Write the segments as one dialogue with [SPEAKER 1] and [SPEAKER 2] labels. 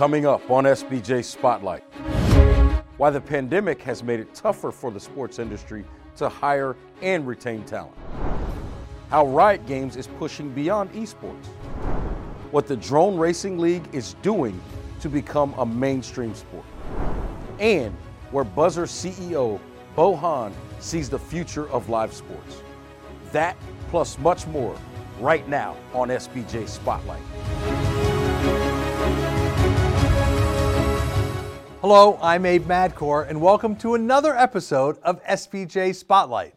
[SPEAKER 1] Coming up on SBJ Spotlight, why the pandemic has made it tougher for the sports industry to hire and retain talent. How Riot Games is pushing beyond esports. What the Drone Racing League is doing to become a mainstream sport. And where Buzzer CEO Bo Han sees the future of live sports. That plus much more right now on SBJ Spotlight.
[SPEAKER 2] Hello, I'm Abe Madkour, and welcome to another episode of SBJ Spotlight.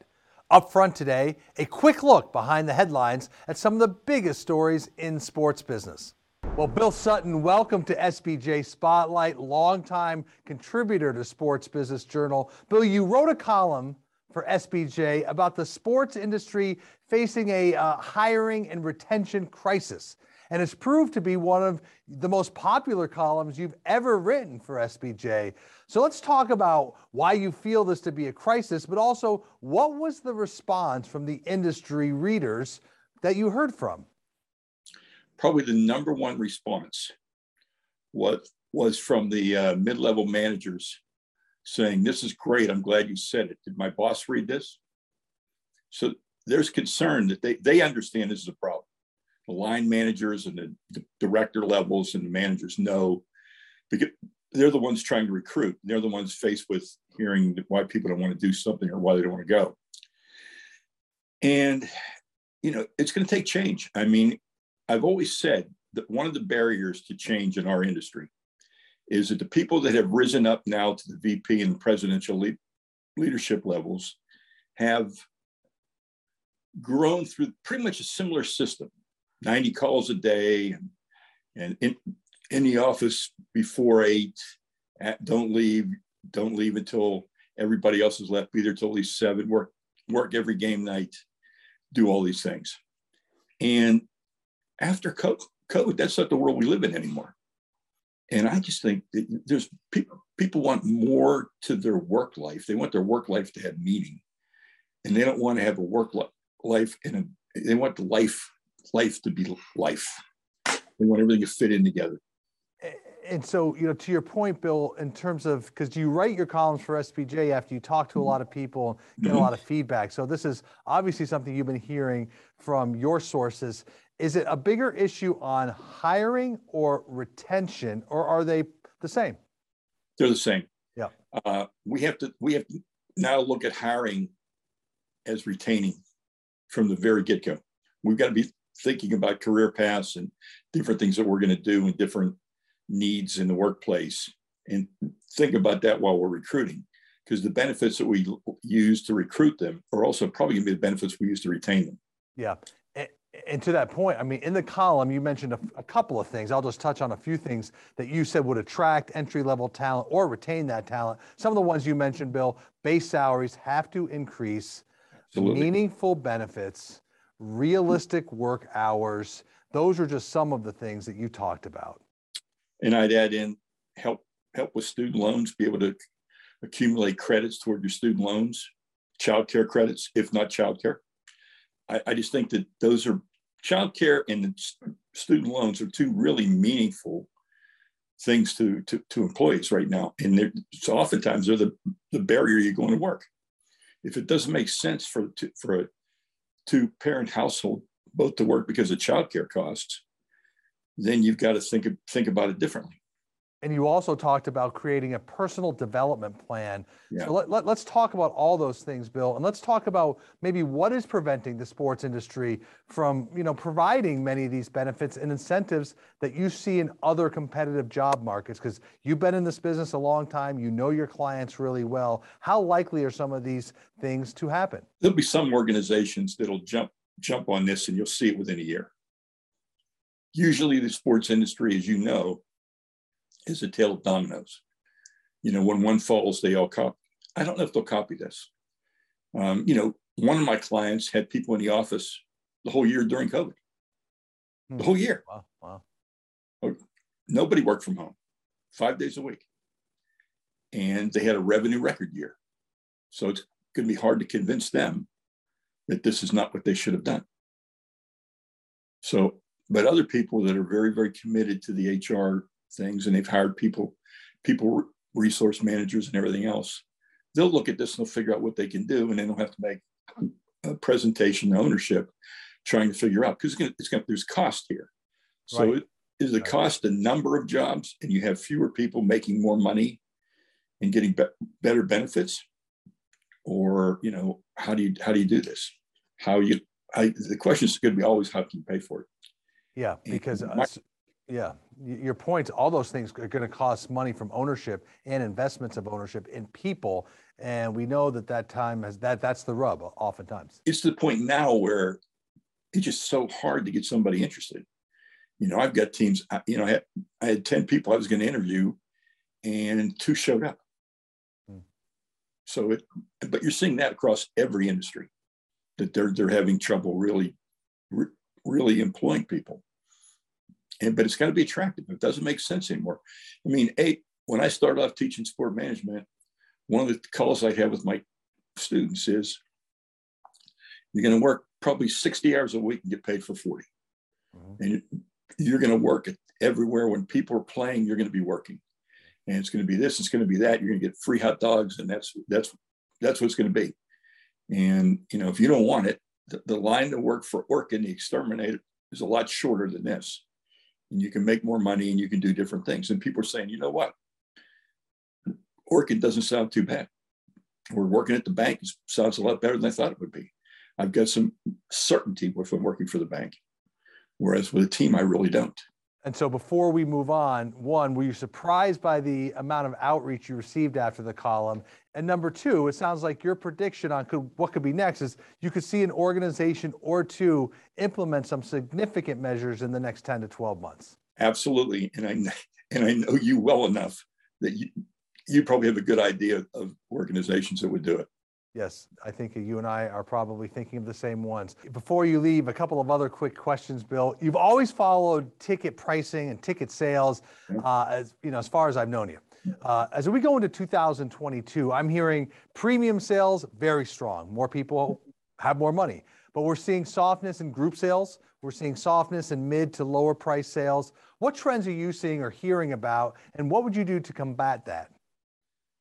[SPEAKER 2] Up front today, a quick look behind the headlines at some of the biggest stories in sports business. Well, Bill Sutton, welcome to SBJ Spotlight, longtime contributor to Sports Business Journal. Bill, you wrote a column for SBJ about the sports industry facing a uh, hiring and retention crisis. And it's proved to be one of the most popular columns you've ever written for SBJ. So let's talk about why you feel this to be a crisis, but also what was the response from the industry readers that you heard from?
[SPEAKER 3] Probably the number one response was from the uh, mid-level managers saying, This is great. I'm glad you said it. Did my boss read this? So there's concern that they, they understand this is a problem. The line managers and the, director levels and the managers know because they're the ones trying to recruit. They're the ones faced with hearing why people don't want to do something or why they don't want to go. And, you know, it's going to take change. I mean, I've always said that one of the barriers to change in our industry is that the people that have risen up now to the VP and presidential le- leadership levels have grown through pretty much a similar system 90 calls a day and, in, in the office before eight at, don't leave don't leave until everybody else is left be there till at least seven work work every game night do all these things. And after covid that's not the world we live in anymore. And I just think that there's people people want more to their work life. They want their work life to have meaning, and they don't want to have a work life and they want the life life to be life. They want everything to fit in together.
[SPEAKER 2] And so, you know, to your point, Bill, in terms of because you write your columns for SBJ after you talk to a lot of people, and get mm-hmm. a lot of feedback. So this is obviously something you've been hearing from your sources. Is it a bigger issue on hiring or retention, or are they the same?
[SPEAKER 3] They're the same.
[SPEAKER 2] Yeah.
[SPEAKER 3] Uh, we have to we have to now look at hiring as retaining from the very get go. We've got to be thinking about career paths and different things that we're going to do and different needs in the workplace, and think about that while we're recruiting, because the benefits that we use to recruit them are also probably going to be the benefits we use to retain them.
[SPEAKER 2] Yeah, and to that point, I mean, in the column, you mentioned a, a, couple of things. I'll just touch on a few things that you said would attract entry level talent or retain that talent. Some of the ones you mentioned, Bill, base salaries have to increase, Absolutely. meaningful benefits, realistic work hours. Those are just some of the things that you talked about.
[SPEAKER 3] And I'd add in help help with student loans, be able to accumulate credits toward your student loans, child care credits, if not child care. I, I just think that those are child care and student loans are two really meaningful things to, to, to employees right now. And so oftentimes they're the, the barrier you're going to work. If it doesn't make sense for, to, for a two parent household both to work because of childcare costs, then you've got to think, think about it differently.
[SPEAKER 2] And you also talked about creating a personal development plan. Yeah. So let, let, let's talk about all those things, Bill, and let's talk about maybe what is preventing the sports industry from, you know, providing many of these benefits and incentives that you see in other competitive job markets. Because you've been in this business a long time, you know your clients really well. How likely are some of these things to happen?
[SPEAKER 3] There'll be some organizations that'll jump jump on this, and you'll see it within a year. Usually, the sports industry, as you know, is a tale of dominoes. You know, when one falls, they all copy. I don't know if they'll copy this. Um, you know, one of my clients had people in the office the whole year during COVID. The hmm. whole year.
[SPEAKER 2] Wow. Wow.
[SPEAKER 3] Oh, nobody worked from home, five days a week. And they had a revenue record year. So it's going to be hard to convince them that this is not what they should have done. So, but other people that are very, very committed to the HR things and they've hired people, people resource managers and everything else. They'll look at this and they'll figure out what they can do, and then they'll have to make a presentation ownership trying to figure out because it's going to there's cost here. So right. is the cost the number of jobs and you have fewer people making more money and getting be- better benefits, or you know how do you how do you do this? How you I, the question is going to be always how can you pay for it?
[SPEAKER 2] Yeah, because uh, yeah, your points, all those things are going to cost money from ownership and investments of ownership in people, and we know that that time has that that's the rub oftentimes.
[SPEAKER 3] It's the point now where it's just so hard to get somebody interested. You know, I've got teams. You know, I had, I had ten people I was going to interview, and two showed up. Hmm. So it, but you're seeing that across every industry that they're they're having trouble really re, really employing people and but it's got to be attractive it doesn't make sense anymore. I mean a when i started off teaching sport management one of the calls i have with my students is you're going to work probably 60 hours a week and get paid for 40 mm-hmm. and you're going to work everywhere. When people are playing you're going to be working. And it's going to be this it's going to be that. You're going to get free hot dogs and that's that's that's what it's going to be. And you know, if you don't want it, the, the line to work for Orkin the exterminator is a lot shorter than this. And you can make more money and you can do different things. And people are saying, you know what? Orkin doesn't sound too bad. We're working at the bank. It sounds a lot better than I thought it would be. I've got some certainty if I'm working for the bank. Whereas with a team, I really don't.
[SPEAKER 2] And so before we move on, one, were you surprised by the amount of outreach you received after the column? And number two, it sounds like your prediction on could, what could be next is you could see an organization or two implement some significant measures in the next 10 to 12 months.
[SPEAKER 3] Absolutely. And I, and I know you well enough that you, you probably have a good idea of organizations that would do it.
[SPEAKER 2] Yes, I think you and I are probably thinking of the same ones. Before you leave, a couple of other quick questions, Bill. You've always followed ticket pricing and ticket sales, uh, as you know, as far as I've known you. Uh, as we go into 2022, I'm hearing premium sales very strong. More people have more money, but we're seeing softness in group sales. We're seeing softness in mid to lower price sales. What trends are you seeing or hearing about, and what would you do to combat that?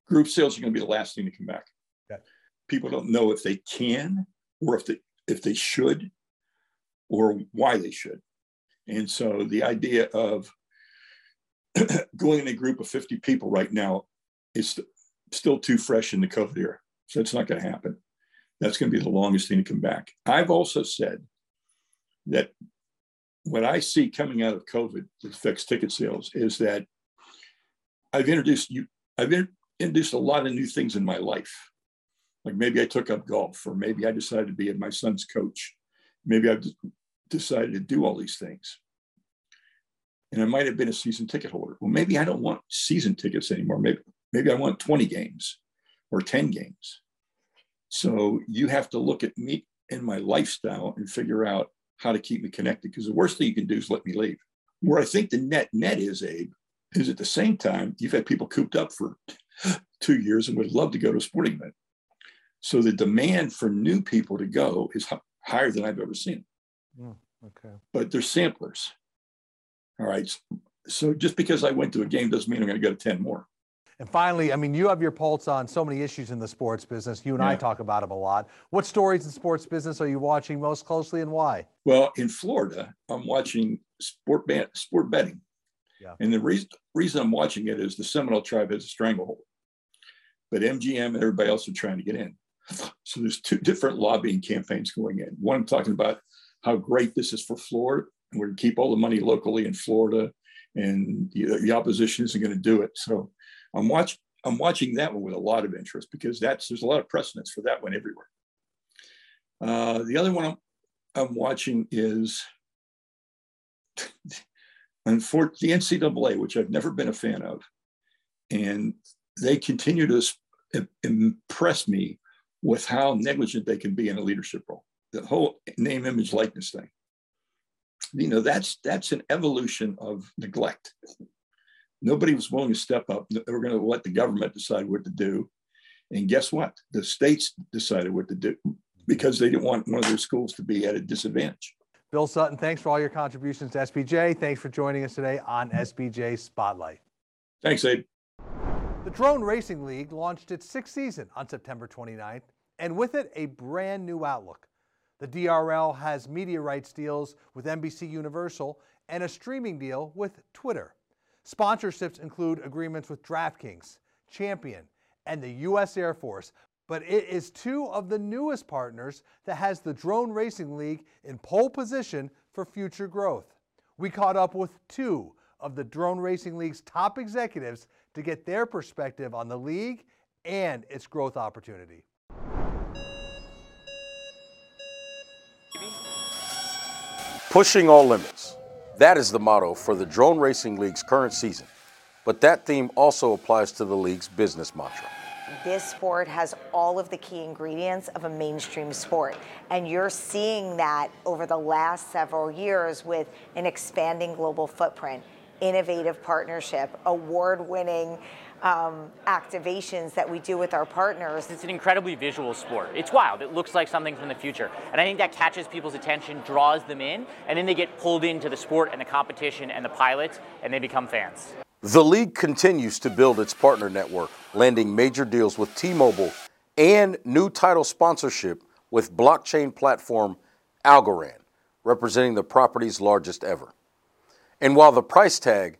[SPEAKER 3] Group sales are going to be the last thing to come back people don't know if they can or if they if they should or why they should. And so the idea of going in a group of 50 people right now is still too fresh in the COVID era. So it's not going to happen. That's going to be the longest thing to come back. I've also said that what I see coming out of COVID that affects ticket sales is that I've introduced you, I've introduced a lot of new things in my life like maybe I took up golf, or maybe I decided to be my son's coach. Maybe I've decided to do all these things. And I might have been a season ticket holder. Well, maybe I don't want season tickets anymore. Maybe, maybe I want 20 games or 10 games. So you have to look at me and my lifestyle and figure out how to keep me connected. Because the worst thing you can do is let me leave. Where I think the net net is, Abe, is at the same time, you've had people cooped up for two years and would love to go to a sporting event. So the demand for new people to go is higher than I've ever seen.
[SPEAKER 2] Mm, okay.
[SPEAKER 3] But they're samplers. All right. So just because I went to a game doesn't mean I'm going to go to 10 more.
[SPEAKER 2] And finally, I mean, you have your pulse on so many issues in the sports business. You and yeah. I talk about them a lot. What stories in sports business are you watching most closely and why?
[SPEAKER 3] Well, in Florida, I'm watching sport, ban- sport betting. Yeah. And the reason, reason I'm watching it is the Seminole tribe has a stranglehold, but MGM and everybody else are trying to get in. So there's two different lobbying campaigns going in. One talking about how great this is for Florida, and we're going to keep all the money locally in Florida, and the, the opposition isn't going to do it. So I'm watching. I'm watching that one with a lot of interest because that's there's a lot of precedence for that one everywhere. Uh, the other one I'm, I'm watching is the NCAA, which I've never been a fan of, and they continue to impress me with how negligent they can be in a leadership role. The whole name, image, likeness thing. You know, that's that's an evolution of neglect. Nobody was willing to step up. They were going to let the government decide what to do. And guess what? The states decided what to do because they didn't want one of their schools to be at a disadvantage.
[SPEAKER 2] Bill Sutton, thanks for all your contributions to SBJ. Thanks for joining us today on SBJ Spotlight.
[SPEAKER 3] Thanks, Abe.
[SPEAKER 2] The Drone Racing League launched its sixth season on September 29th, and with it, a brand new outlook. The DRL has media rights deals with NBC Universal and a streaming deal with Twitter. Sponsorships include agreements with DraftKings, Champion, and the U.S. Air Force, but it is two of the newest partners that has the Drone Racing League in pole position for future growth. We caught up with two of the Drone Racing League's top executives to get their perspective on the league and its growth opportunity.
[SPEAKER 1] Pushing all limits. That is the motto for the Drone Racing League's current season. But that theme also applies to the league's business mantra.
[SPEAKER 4] This sport has all of the key ingredients of a mainstream sport. And you're seeing that over the last several years with an expanding global footprint, innovative partnership, award winning um, activations that we do with our partners.
[SPEAKER 5] It's an incredibly visual sport. It's wild. It looks like something from the future. And I think that catches people's attention, draws them in, and then they get pulled into the sport and the competition and the pilots, and they become fans.
[SPEAKER 1] The league continues to build its partner network, landing major deals with T Mobile and new title sponsorship with blockchain platform Algorand, representing the property's largest ever. And while the price tag,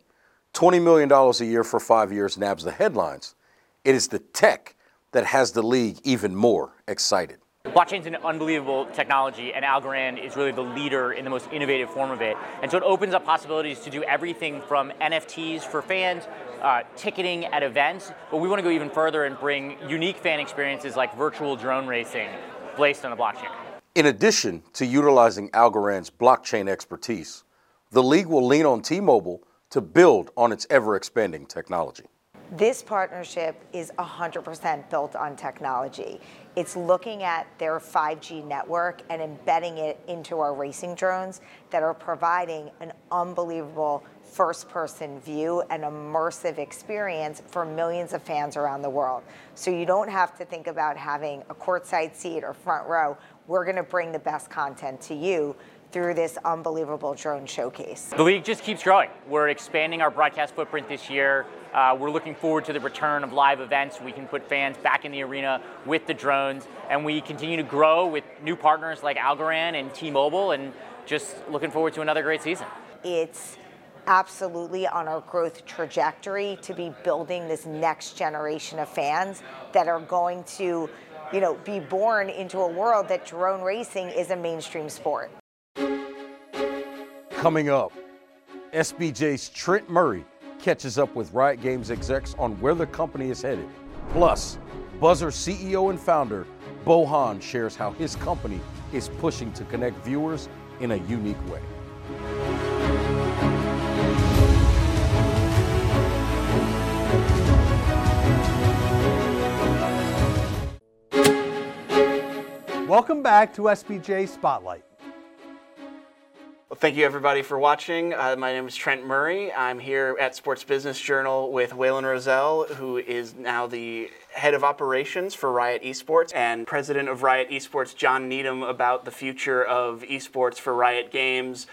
[SPEAKER 1] $20 million a year for five years, nabs the headlines, it is the tech that has the league even more excited.
[SPEAKER 5] Blockchain is an unbelievable technology, and Algorand is really the leader in the most innovative form of it. And so it opens up possibilities to do everything from NFTs for fans, uh, ticketing at events, but we want to go even further and bring unique fan experiences like virtual drone racing based on the blockchain.
[SPEAKER 1] In addition to utilizing Algorand's blockchain expertise, the league will lean on T Mobile to build on its ever expanding technology.
[SPEAKER 4] This partnership is 100% built on technology. It's looking at their 5G network and embedding it into our racing drones that are providing an unbelievable first person view and immersive experience for millions of fans around the world. So you don't have to think about having a courtside seat or front row. We're going to bring the best content to you through this unbelievable drone showcase.
[SPEAKER 5] The league just keeps growing. We're expanding our broadcast footprint this year. Uh, we're looking forward to the return of live events. We can put fans back in the arena with the drones, and we continue to grow with new partners like Algorand and T-Mobile, and just looking forward to another great season.
[SPEAKER 4] It's absolutely on our growth trajectory to be building this next generation of fans that are going to you know, be born into a world that drone racing is a mainstream sport.
[SPEAKER 1] Coming up, SBJ's Trent Murray catches up with Riot Games execs on where the company is headed. Plus, Buzzer CEO and founder Bo Han shares how his company is pushing to connect viewers in a unique way.
[SPEAKER 2] Welcome back to SBJ Spotlight.
[SPEAKER 6] Well, thank you everybody for watching. Uh, my name is Trent Murray. I'm here at Sports Business Journal with Whalen Rozelle, who is now the head of operations for Riot Esports and president of Riot Esports, John Needham, about the future of esports for Riot Games.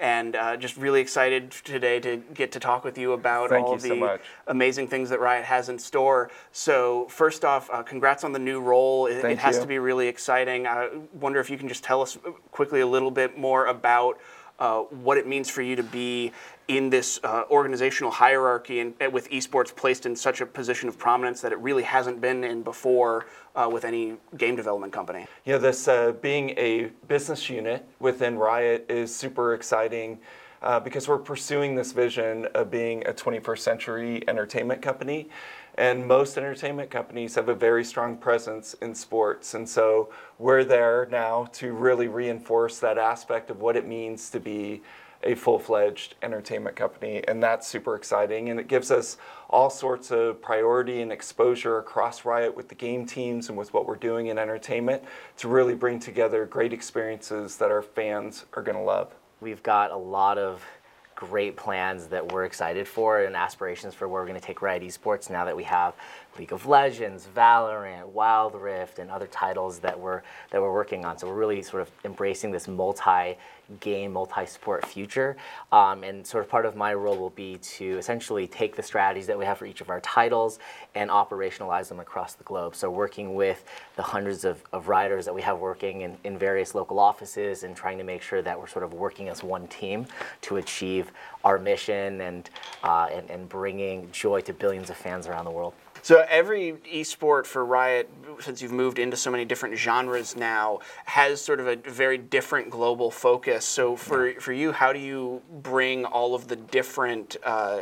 [SPEAKER 6] And uh, just really excited today to get to talk with you about
[SPEAKER 7] Thank
[SPEAKER 6] all
[SPEAKER 7] you
[SPEAKER 6] the
[SPEAKER 7] so
[SPEAKER 6] amazing things that Riot has in store. So, first off, uh, congrats on the new role. It, it has
[SPEAKER 7] you.
[SPEAKER 6] to be really exciting. I wonder if you can just tell us quickly a little bit more about uh, what it means for you to be in this uh, organizational hierarchy and, and with esports placed in such a position of prominence that it really hasn't been in before uh, with any game development company.
[SPEAKER 7] You know, this uh, being a business unit within Riot is super exciting uh, because we're pursuing this vision of being a 21st century entertainment company. And most entertainment companies have a very strong presence in sports. And so we're there now to really reinforce that aspect of what it means to be a full fledged entertainment company. And that's super exciting. And it gives us all sorts of priority and exposure across Riot with the game teams and with what we're doing in entertainment to really bring together great experiences that our fans are going to love.
[SPEAKER 8] We've got a lot of great plans that we're excited for and aspirations for where we're going to take Riot Esports now that we have League of Legends, Valorant, Wild Rift, and other titles that we're that we're working on. So we're really sort of embracing this multi game multi-sport future. Um, and sort of part of my role will be to essentially take the strategies that we have for each of our titles and operationalize them across the globe. So working with the hundreds of, of Rioters that we have working in, in various local offices and trying to make sure that we're sort of working as one team to achieve our mission and, uh, and, and bringing joy to billions of fans around the world.
[SPEAKER 6] So every esport for Riot, since you've moved into so many different genres now, has sort of a very different global focus. So for for you, how do you bring all of the different uh,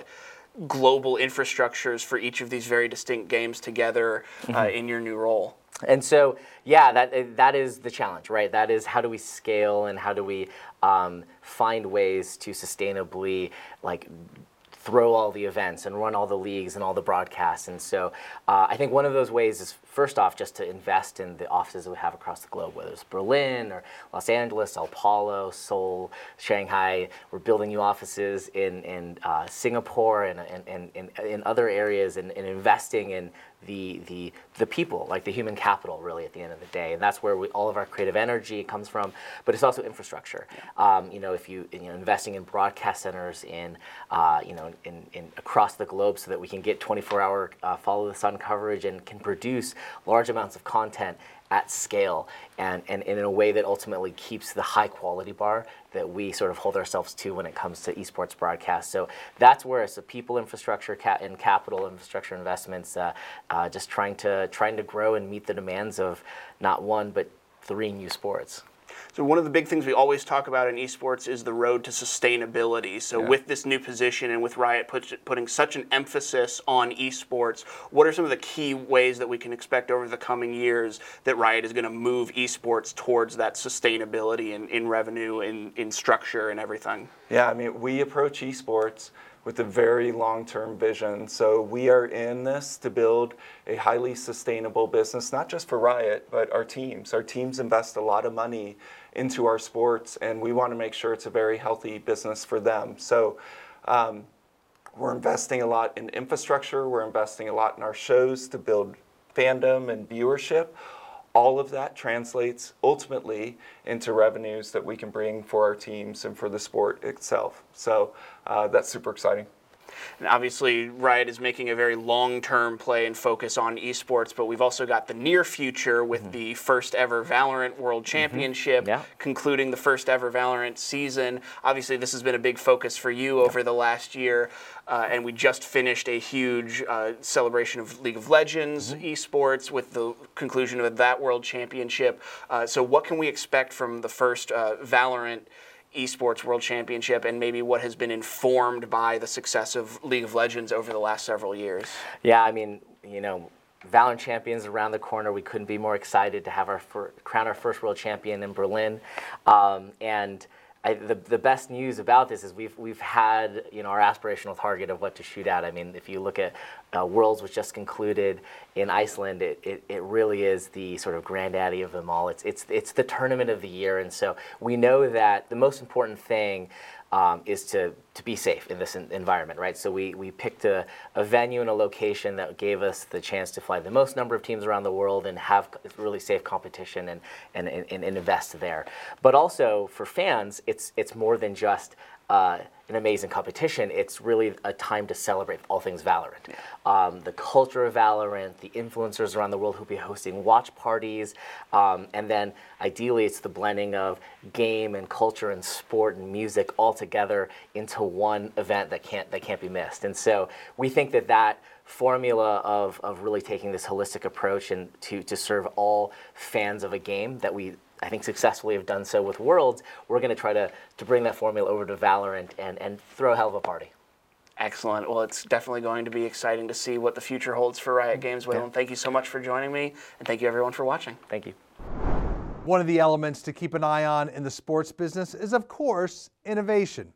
[SPEAKER 6] global infrastructures for each of these very distinct games together uh, mm-hmm. in your new role?
[SPEAKER 8] And so, yeah, that that is the challenge, right? That is how do we scale and how do we um, find ways to sustainably like throw all the events and run all the leagues and all the broadcasts. And so uh, I think one of those ways is first off just to invest in the offices that we have across the globe, whether it's Berlin or Los Angeles, Sao Paulo, Seoul, Shanghai. We're building new offices in, in uh, Singapore and, and, and, in other areas and, and investing in the, the, the people, like the human capital, really, at the end of the day. And that's where we, all of our creative energy comes from. But it's also infrastructure. Um, you know, if you, you know, investing in broadcast centers in, uh, you know, in, in, across the globe so that we can get 24-hour uh, follow the sun coverage and can produce large amounts of content at scale and, and, and, in a way that ultimately keeps the high quality bar that we sort of hold ourselves to when it comes to esports broadcast. So that's where it's the people infrastructure and capital infrastructure investments, uh, uh, just trying to trying to grow and meet the demands of not one but three new sports.
[SPEAKER 6] So one of the big things we always talk about in esports is the road to sustainability. So yeah. with this new position and with Riot put, putting such an emphasis on esports, what are some of the key ways that we can expect over the coming years that Riot is going to move esports towards that sustainability in, in revenue, in, in structure, and everything?
[SPEAKER 7] Yeah, I mean, we approach esports with a very long term vision. So we are in this to build a highly sustainable business, not just for Riot, but our teams. Our teams invest a lot of money into our sports, and we want to make sure it's a very healthy business for them. So um, we're investing a lot in infrastructure, we're investing a lot in our shows to build fandom and viewership all of that translates ultimately into revenues that we can bring for our teams and for the sport itself. So uh, that's super exciting.
[SPEAKER 6] And obviously, Riot is making a very long term play and focus on esports, but we've also got the near future with mm-hmm. the first ever Valorant World mm-hmm. Championship, mm-hmm. yeah. concluding the first ever Valorant season. Obviously, this has been a big focus for you over the last year. Uh, and we just finished a huge uh, celebration of League of Legends mm-hmm. esports with the conclusion of that World Championship. Uh, so, what can we expect from the first uh, Valorant? Esports world championship and maybe what has been informed by the success of League of Legends over the last several years?
[SPEAKER 8] Yeah, I mean, you know, Valorant champions around the corner. We couldn't be more excited to have our fir- crown our first world champion in Berlin, um, and I, the, the best news about this is we've, we've had you know our aspirational target of what to shoot at. I mean, if you look at uh, Worlds, which just concluded in Iceland, it, it, it really is the sort of granddaddy of them all. It's, it's, it's the tournament of the year. And so we know that the most important thing um, is to, to be safe in this environment, right? So we, we picked a, a venue and a location that gave us the chance to fly the most number of teams around the world and have really safe competition and, and, and, and invest there. But also for fans, it's, it's more than just uh, an amazing competition. It's really a time to celebrate all things Valorant. Yeah. Um, the culture of Valorant, the influencers around the world who'll be hosting watch parties, um, and then ideally it's the blending of game and culture and sport and music all together into one event that can't that can't be missed. And so we think that that formula of, of really taking this holistic approach and to, to serve all fans of a game that we I think successfully have done so with Worlds, we're going to try to, to bring that formula over to Valorant and, and throw a hell of a party.
[SPEAKER 6] Excellent. Well, it's definitely going to be exciting to see what the future holds for Riot Games. Whalen, yeah. thank you so much for joining me, and thank you everyone for watching.
[SPEAKER 8] Thank you.
[SPEAKER 2] One of the elements to keep an eye on in the sports business is, of course, innovation.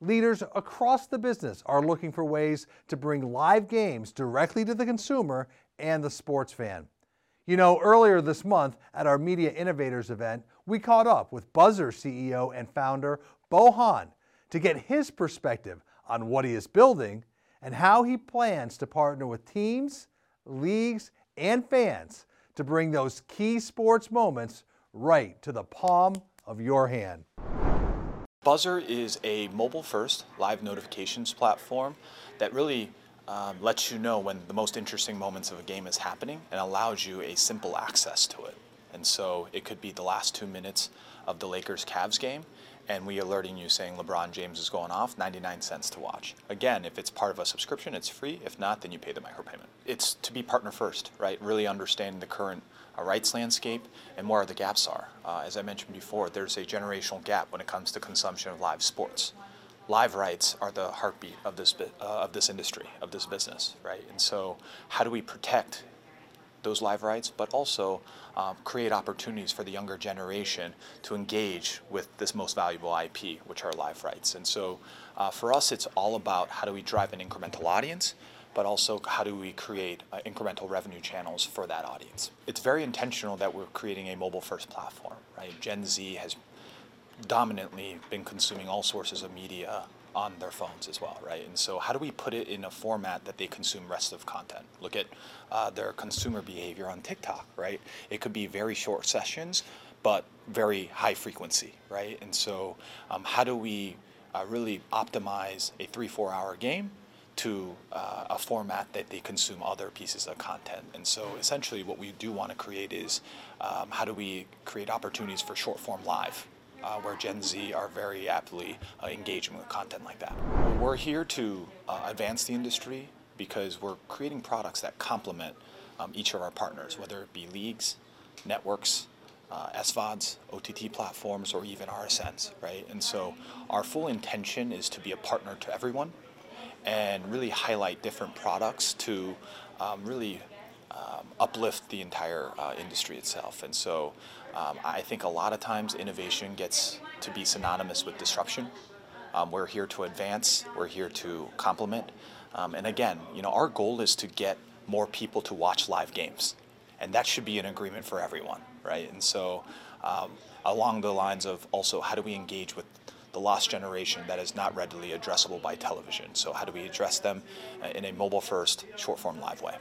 [SPEAKER 2] Leaders across the business are looking for ways to bring live games directly to the consumer and the sports fan. You know, earlier this month at our Media Innovators event, we caught up with Buzzer CEO and founder Bo Han to get his perspective on what he is building and how he plans to partner with teams, leagues, and fans to bring those key sports moments right to the palm of your hand.
[SPEAKER 9] Buzzer is a mobile first live notifications platform that really um, lets you know when the most interesting moments of a game is happening and allows you a simple access to it. And so it could be the last two minutes of the Lakers Cavs game, and we alerting you saying LeBron James is going off, 99 cents to watch. Again, if it's part of a subscription, it's free. If not, then you pay the micropayment. It's to be partner first, right? Really understanding the current uh, rights landscape and where the gaps are. Uh, as I mentioned before, there's a generational gap when it comes to consumption of live sports live rights are the heartbeat of this uh, of this industry of this business, right? And so, how do we protect those live rights, but also um, create opportunities for the younger generation to engage with this most valuable IP, which are live rights. And so, uh, for us, it's all about how do we drive an incremental audience, but also how do we create uh, incremental revenue channels for that audience. It's very intentional that we're creating a mobile-first platform, right? Gen Z has dominantly been consuming all sources of media on their phones as well, right? And so, how do we put it in a format that they consume rest of content? Look at uh, their consumer behavior on TikTok, right? It could be very short sessions, but very high frequency, right? And so, um, how do we uh, really optimize a three, four hour game to uh, a format that they consume other pieces of content? And so, essentially, what we do want to create is um, how do we create opportunities for short form live, uh, where Gen Z are very aptly uh, engaging with content like that. We're here to uh, advance the industry because we're creating products that complement um, each of our partners, whether it be leagues, networks, uh, SVODs, OTT platforms, or even RSNs, right? And so our full intention is to be a partner to everyone and really highlight different products to um, really um, uplift the entire uh, industry itself. And so um, I think a lot of times innovation gets to be synonymous with disruption. Um, we're here to advance, we're here to complement. Um, and again, you know, our goal is to get more people to watch live games. And that should be an agreement for everyone, right? And so, um, along the lines of also how do we engage with the lost generation that is not readily addressable by television? So, how do we address them uh, in a mobile first, short form live way?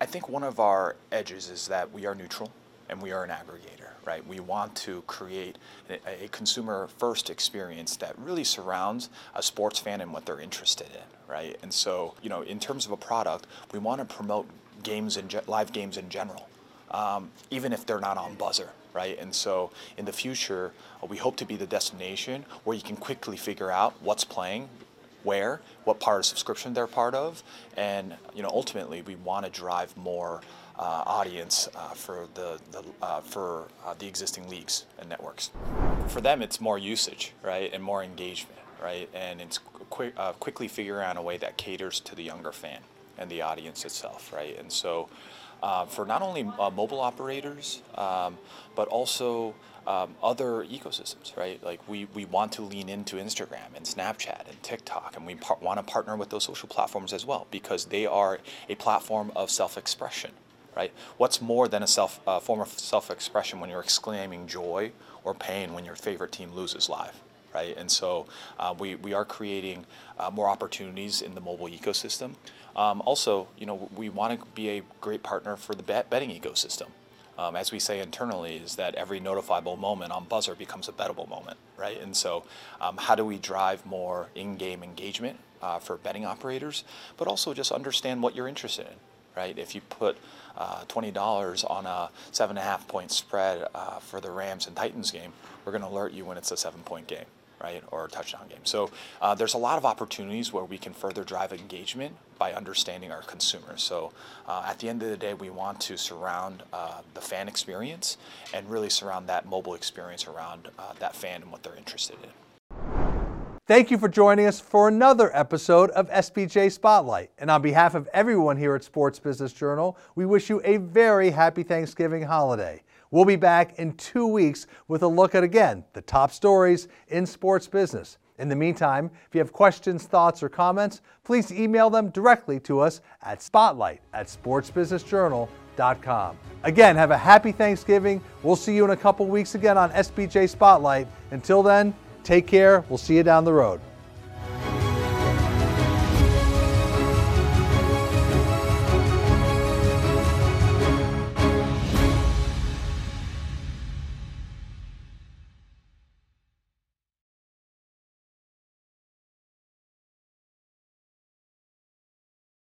[SPEAKER 9] I think one of our edges is that we are neutral and we are an aggregator right? We want to create a, a consumer first experience that really surrounds a sports fan and what they're interested in, right? And so, you know, in terms of a product, we want to promote games and live games in general, um, even if they're not on buzzer, right? And so in the future, we hope to be the destination where you can quickly figure out what's playing, where, what part of subscription they're part of, and you know ultimately we want to drive more audience uh, for the, the uh, for uh, the existing leagues and networks. For them, it's more usage, right, and more engagement, right, and it's quick, uh, quickly figuring out a way that caters to the younger fan and the audience itself, right, and so. Uh, for not only mobile operators, um, but also um, other ecosystems, right? Like we, we want to lean into Instagram and Snapchat and TikTok, and we par- want to partner with those social platforms as well because they are a platform of self-expression, right? What's more than a self uh, form of self-expression when you're exclaiming joy or pain when your favorite team loses live, right? And so uh, we, we are creating uh, more opportunities in the mobile ecosystem. Um, also, you know, we want to be a great partner for the bet- betting ecosystem um, as we say internally, is that every notifiable moment on buzzer becomes a bettable moment, right? And so, um, how do we drive more in-game engagement uh, for betting operators, but also just understand what you're interested in, right? If you put uh, $20 on a seven and a half point spread uh, for the Rams and Titans game, we're going to alert you when it's a seven point game right, or a touchdown game. So uh, there's a lot of opportunities where we can further drive engagement by understanding our consumers. So uh, at the end of the day, we want to surround uh, the fan experience and really surround that mobile experience around uh, that fan and what they're interested in.
[SPEAKER 2] Thank you for joining us for another episode of SBJ Spotlight. And on behalf of everyone here at Sports Business Journal, we wish you a very happy Thanksgiving holiday. We'll be back in two weeks with a look at, again, the top stories in sports business. In the meantime, if you have questions, thoughts, or comments, please email them directly to us at spotlight at sportsbusinessjournal.com. Again, have a happy Thanksgiving. We'll see you in a couple weeks again on SBJ Spotlight. Until then, take care. We'll see you down the road.